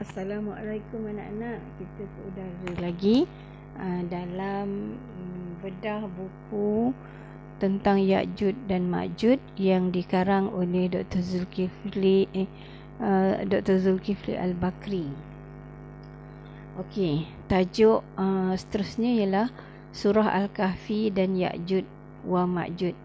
Assalamualaikum anak-anak Kita saudara lagi uh, Dalam um, bedah buku Tentang Ya'jud dan Ma'jud Yang dikarang oleh Dr. Zulkifli eh, uh, Dr. Zulkifli Al-Bakri Okey, tajuk uh, seterusnya ialah Surah Al-Kahfi dan Ya'jud wa Ma'jud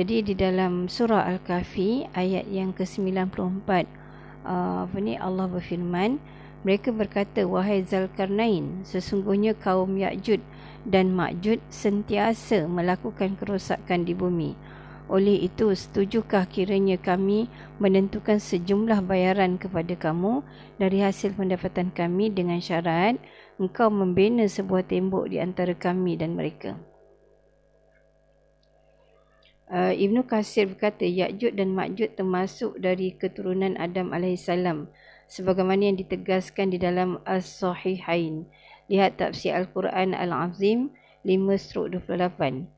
Jadi di dalam surah Al-Kahfi Ayat yang ke-94 uh, apa ni? Allah berfirman mereka berkata wahai Zalkarnain sesungguhnya kaum Ya'jud dan Ma'jud sentiasa melakukan kerosakan di bumi. Oleh itu setujukah kiranya kami menentukan sejumlah bayaran kepada kamu? Dari hasil pendapatan kami dengan syarat engkau membina sebuah tembok di antara kami dan mereka uh, Ibnu Kasir berkata Ya'jud dan Ma'jud termasuk dari keturunan Adam AS sebagaimana yang ditegaskan di dalam As-Sahihain. Lihat tafsir Al-Quran Al-Azim 5-28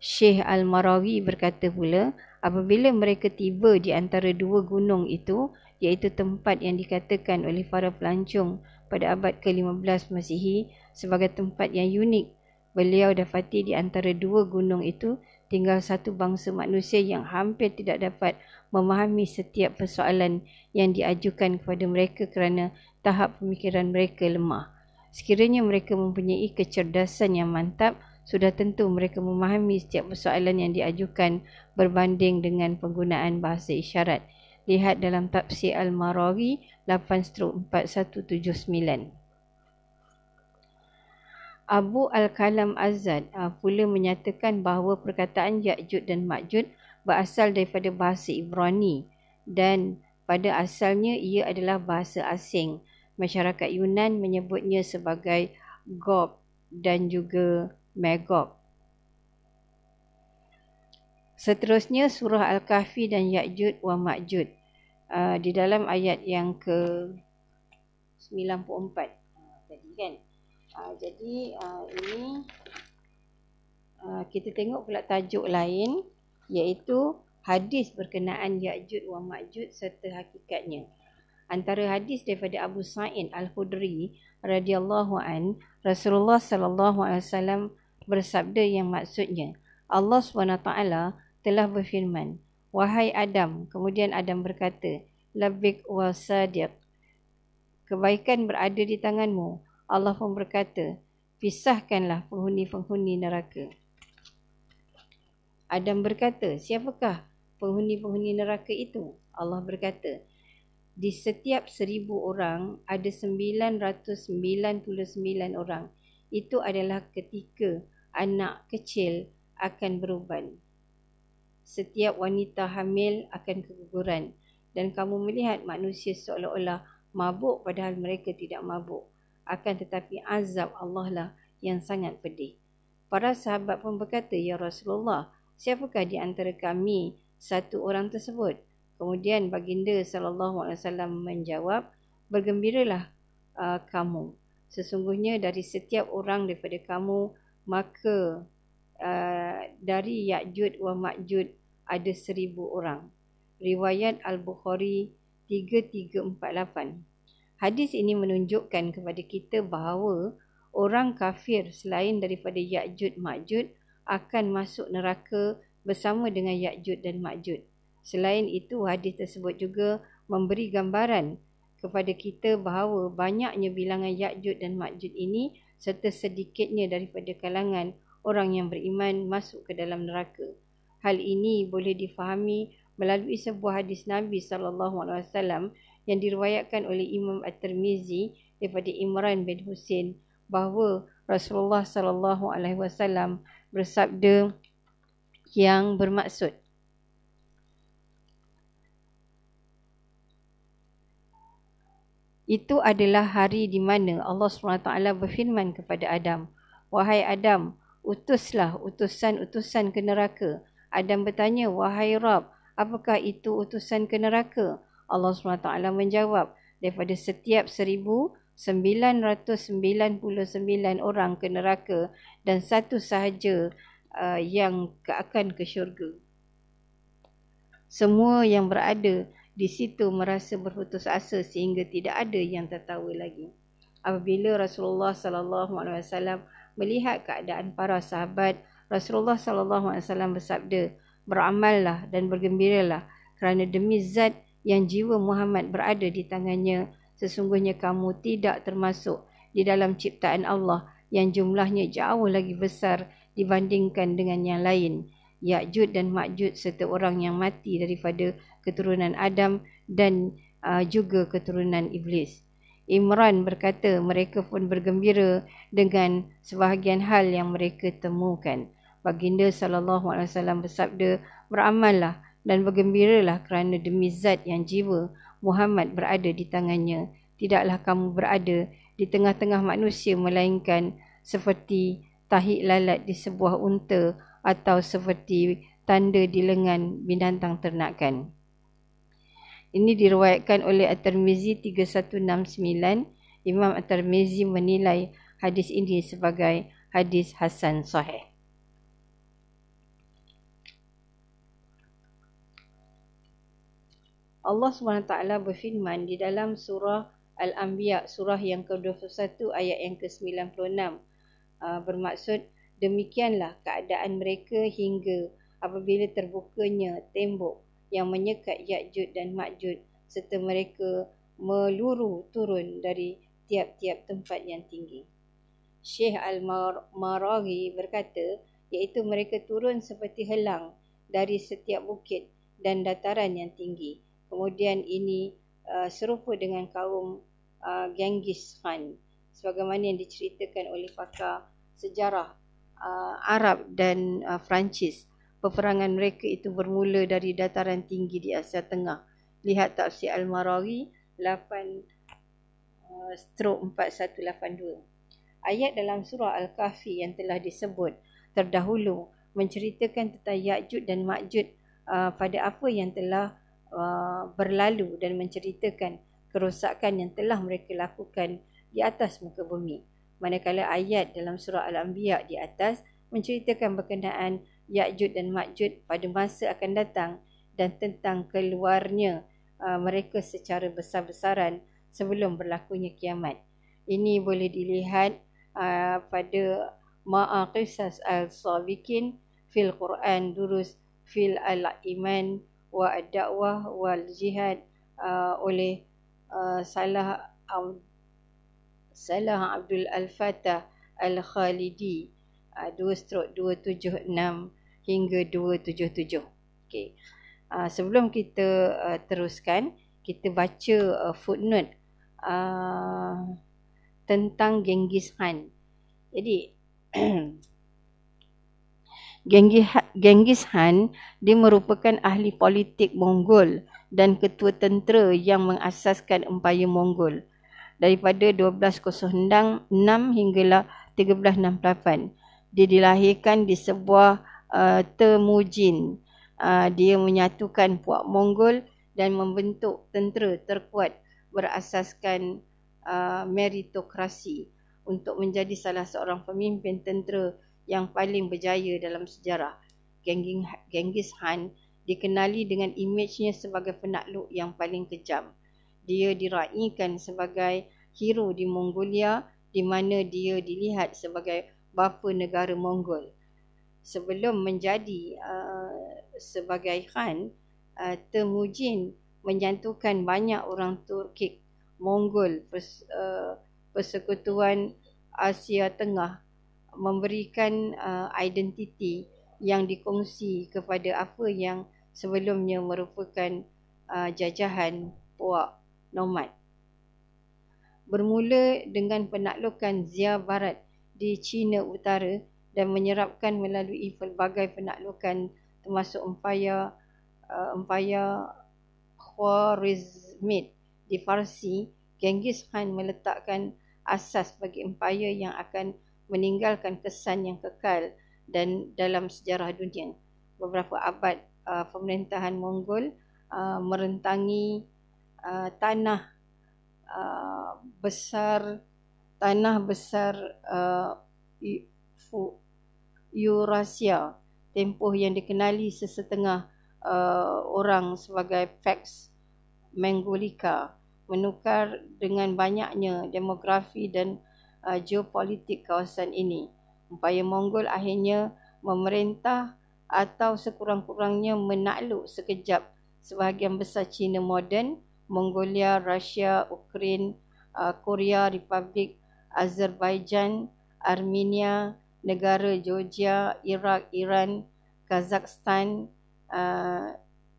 Syekh Al-Marawi berkata pula apabila mereka tiba di antara dua gunung itu iaitu tempat yang dikatakan oleh para pelancong pada abad ke-15 Masihi sebagai tempat yang unik beliau dapati di antara dua gunung itu tinggal satu bangsa manusia yang hampir tidak dapat memahami setiap persoalan yang diajukan kepada mereka kerana tahap pemikiran mereka lemah. Sekiranya mereka mempunyai kecerdasan yang mantap, sudah tentu mereka memahami setiap persoalan yang diajukan berbanding dengan penggunaan bahasa isyarat. Lihat dalam tafsir Al-Marawi 8-4179. Abu Al-Kalam Azad uh, pula menyatakan bahawa perkataan Ya'jud dan Ma'jud berasal daripada bahasa Ibrani dan pada asalnya ia adalah bahasa asing. Masyarakat Yunan menyebutnya sebagai Gog dan juga Magog. Seterusnya surah Al-Kahfi dan Ya'jud wa Ma'jud uh, di dalam ayat yang ke 94 uh, tadi kan. Uh, jadi uh, ini uh, kita tengok pula tajuk lain iaitu hadis berkenaan Ya'jud wa Ma'jud serta hakikatnya. Antara hadis daripada Abu Sa'id Al-Khudri radhiyallahu an Rasulullah sallallahu alaihi wasallam bersabda yang maksudnya Allah SWT telah berfirman Wahai Adam kemudian Adam berkata Labik wa sadiq Kebaikan berada di tanganmu Allah pun berkata, pisahkanlah penghuni-penghuni neraka. Adam berkata, siapakah penghuni-penghuni neraka itu? Allah berkata, di setiap seribu orang ada 999 orang. Itu adalah ketika anak kecil akan beruban. Setiap wanita hamil akan keguguran. Dan kamu melihat manusia seolah-olah mabuk padahal mereka tidak mabuk akan tetapi azab Allah lah yang sangat pedih. Para sahabat pun berkata, Ya Rasulullah, siapakah di antara kami satu orang tersebut? Kemudian baginda wasallam menjawab, bergembiralah uh, kamu. Sesungguhnya dari setiap orang daripada kamu maka uh, dari Ya'jud wa Ma'jud ada seribu orang. Riwayat Al-Bukhari 3348. Hadis ini menunjukkan kepada kita bahawa orang kafir selain daripada Ya'jud Ma'jud akan masuk neraka bersama dengan Ya'jud dan Ma'jud. Selain itu, hadis tersebut juga memberi gambaran kepada kita bahawa banyaknya bilangan Ya'jud dan Ma'jud ini serta sedikitnya daripada kalangan orang yang beriman masuk ke dalam neraka. Hal ini boleh difahami melalui sebuah hadis Nabi sallallahu alaihi wasallam yang diriwayatkan oleh Imam At-Tirmizi daripada Imran bin Husain bahawa Rasulullah sallallahu alaihi wasallam bersabda yang bermaksud Itu adalah hari di mana Allah SWT berfirman kepada Adam, Wahai Adam, utuslah utusan-utusan ke neraka. Adam bertanya, Wahai Rab, apakah itu utusan ke neraka? Allah SWT menjawab daripada setiap 1999 orang ke neraka dan satu sahaja uh, yang akan ke syurga. Semua yang berada di situ merasa berputus asa sehingga tidak ada yang tertawa lagi. Apabila Rasulullah sallallahu alaihi wasallam melihat keadaan para sahabat, Rasulullah sallallahu alaihi wasallam bersabda, "Beramallah dan bergembiralah kerana demi zat yang jiwa Muhammad berada di tangannya, sesungguhnya kamu tidak termasuk di dalam ciptaan Allah yang jumlahnya jauh lagi besar dibandingkan dengan yang lain." Ya'jud dan Ma'jud serta orang yang mati daripada keturunan Adam dan uh, juga keturunan Iblis. Imran berkata mereka pun bergembira dengan sebahagian hal yang mereka temukan. Baginda wasallam bersabda, "Beramallah dan bergembiralah kerana demi zat yang jiwa Muhammad berada di tangannya. Tidaklah kamu berada di tengah-tengah manusia melainkan seperti tahi lalat di sebuah unta atau seperti tanda di lengan binatang ternakan. Ini diriwayatkan oleh At-Tirmizi 3169. Imam At-Tirmizi menilai hadis ini sebagai hadis hasan sahih. Allah SWT berfirman di dalam surah Al-Anbiya, surah yang ke-21 ayat yang ke-96. Uh, bermaksud, Demikianlah keadaan mereka hingga apabila terbukanya tembok yang menyekat Ya'jud dan Ma'jud serta mereka meluru turun dari tiap-tiap tempat yang tinggi. Syekh Al-Maraghi berkata iaitu mereka turun seperti helang dari setiap bukit dan dataran yang tinggi. Kemudian ini uh, serupa dengan kaum uh, Genghis Khan sebagaimana yang diceritakan oleh pakar sejarah uh, Arab dan uh, Perancis. Peperangan mereka itu bermula dari dataran tinggi di Asia Tengah. Lihat tafsir Al-Marawi 8 uh, stroke 4182. Ayat dalam surah Al-Kahfi yang telah disebut terdahulu menceritakan tentang Ya'jud dan Ma'jud uh, pada apa yang telah uh, berlalu dan menceritakan kerosakan yang telah mereka lakukan di atas muka bumi manakala ayat dalam surah Al-Anbiya di atas menceritakan berkenaan Ya'jud dan Ma'jud pada masa akan datang dan tentang keluarnya uh, mereka secara besar-besaran sebelum berlakunya kiamat. Ini boleh dilihat uh, pada Ma'a Qisas Al-Sabiqin fil Quran Durus fil Al-Iman wa Ad-Da'wah wal Jihad uh, oleh uh, Salah Salah Abdul Al-Fatah Al-Khalidi uh, 2 stroke 276 hingga 277. Okey. Uh, sebelum kita uh, teruskan, kita baca uh, footnote uh, tentang Genghis Khan. Jadi Genghis Khan dia merupakan ahli politik Mongol dan ketua tentera yang mengasaskan empayar Mongol daripada 1206 hinggalah 1368. Dia dilahirkan di sebuah uh, Temujin. Uh, dia menyatukan puak Mongol dan membentuk tentera terkuat berasaskan uh, meritokrasi untuk menjadi salah seorang pemimpin tentera yang paling berjaya dalam sejarah. Genghis Khan dikenali dengan imejnya sebagai penakluk yang paling kejam dia diraikan sebagai hero di Mongolia di mana dia dilihat sebagai bapa negara Mongol. Sebelum menjadi uh, sebagai Khan, uh, Temujin menyantukan banyak orang Turkik Mongol pers, uh, persekutuan Asia Tengah memberikan uh, identiti yang dikongsi kepada apa yang sebelumnya merupakan uh, jajahan puak nomad. Bermula dengan penaklukan Zia Barat di China Utara dan menyerapkan melalui pelbagai penaklukan termasuk empayar uh, empayar Khwarizmid di Farsi, Genghis Khan meletakkan asas bagi empayar yang akan meninggalkan kesan yang kekal dan dalam sejarah dunia. Beberapa abad uh, pemerintahan Mongol uh, merentangi uh, tanah uh, besar tanah besar uh, Eurasia tempoh yang dikenali sesetengah uh, orang sebagai Pax Mengolika menukar dengan banyaknya demografi dan uh, geopolitik kawasan ini. Upaya Mongol akhirnya memerintah atau sekurang-kurangnya menakluk sekejap sebahagian besar China moden, Mongolia, Rusia, Ukraine, uh, Korea, Republik Azerbaijan, Armenia, negara Georgia, Iraq, Iran, Kazakhstan, uh,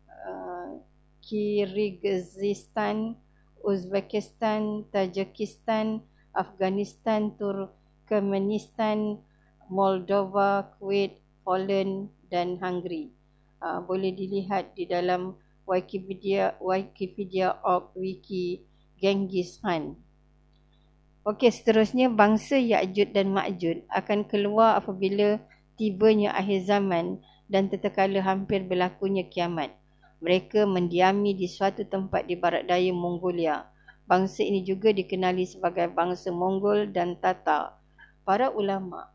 uh, Kyrgyzstan, Uzbekistan, Tajikistan, Afghanistan, Turkmenistan, Moldova, Kuwait, Poland dan Hungary. Uh, boleh dilihat di dalam Wikipedia Wikipedia.org wiki Genghis Khan. Okey, seterusnya bangsa Ya'jud dan Ma'jud akan keluar apabila tibanya akhir zaman dan tetekala hampir berlakunya kiamat. Mereka mendiami di suatu tempat di barat daya Mongolia. Bangsa ini juga dikenali sebagai bangsa Mongol dan Tatar. Para ulama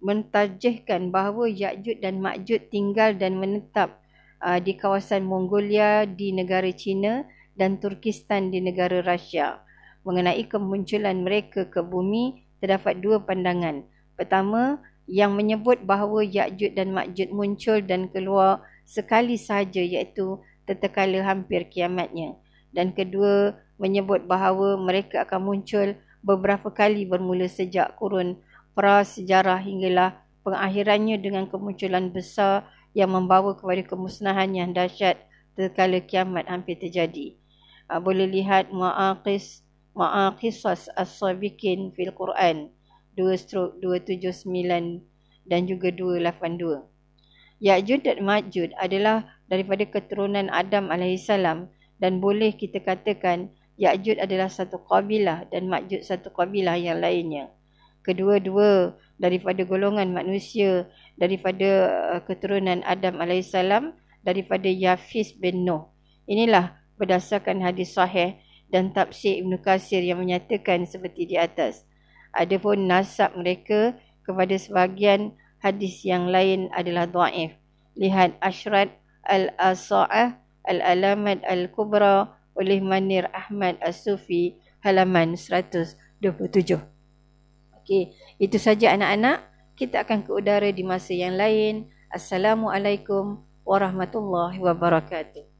mentajihkan bahawa Ya'jud dan Ma'jud tinggal dan menetap uh, di kawasan Mongolia di negara China dan Turkistan di negara Rusia. Mengenai kemunculan mereka ke bumi, terdapat dua pandangan. Pertama, yang menyebut bahawa Ya'jud dan Ma'jud muncul dan keluar sekali sahaja iaitu tetekala hampir kiamatnya. Dan kedua, menyebut bahawa mereka akan muncul beberapa kali bermula sejak kurun prasejarah hinggalah pengakhirannya dengan kemunculan besar yang membawa kepada kemusnahan yang dahsyat terkala kiamat hampir terjadi. Uh, boleh lihat Ma'aqis Ma'aqisas As-Sabiqin fil Quran 2-279 dan juga 282. Ya'jud dan Ma'jud adalah daripada keturunan Adam AS dan boleh kita katakan Ya'jud adalah satu kabilah dan Ma'jud satu kabilah yang lainnya. Kedua-dua daripada golongan manusia daripada uh, keturunan Adam AS daripada Yafis bin Nuh. Inilah berdasarkan hadis sahih dan tafsir Ibn Qasir yang menyatakan seperti di atas. Adapun nasab mereka kepada sebahagian hadis yang lain adalah da'if. Lihat Ashrat Al-Asa'ah Al-Alamat Al-Kubra oleh Manir Ahmad As-Sufi halaman 127. Okey, itu saja anak-anak kita akan ke udara di masa yang lain. Assalamualaikum warahmatullahi wabarakatuh.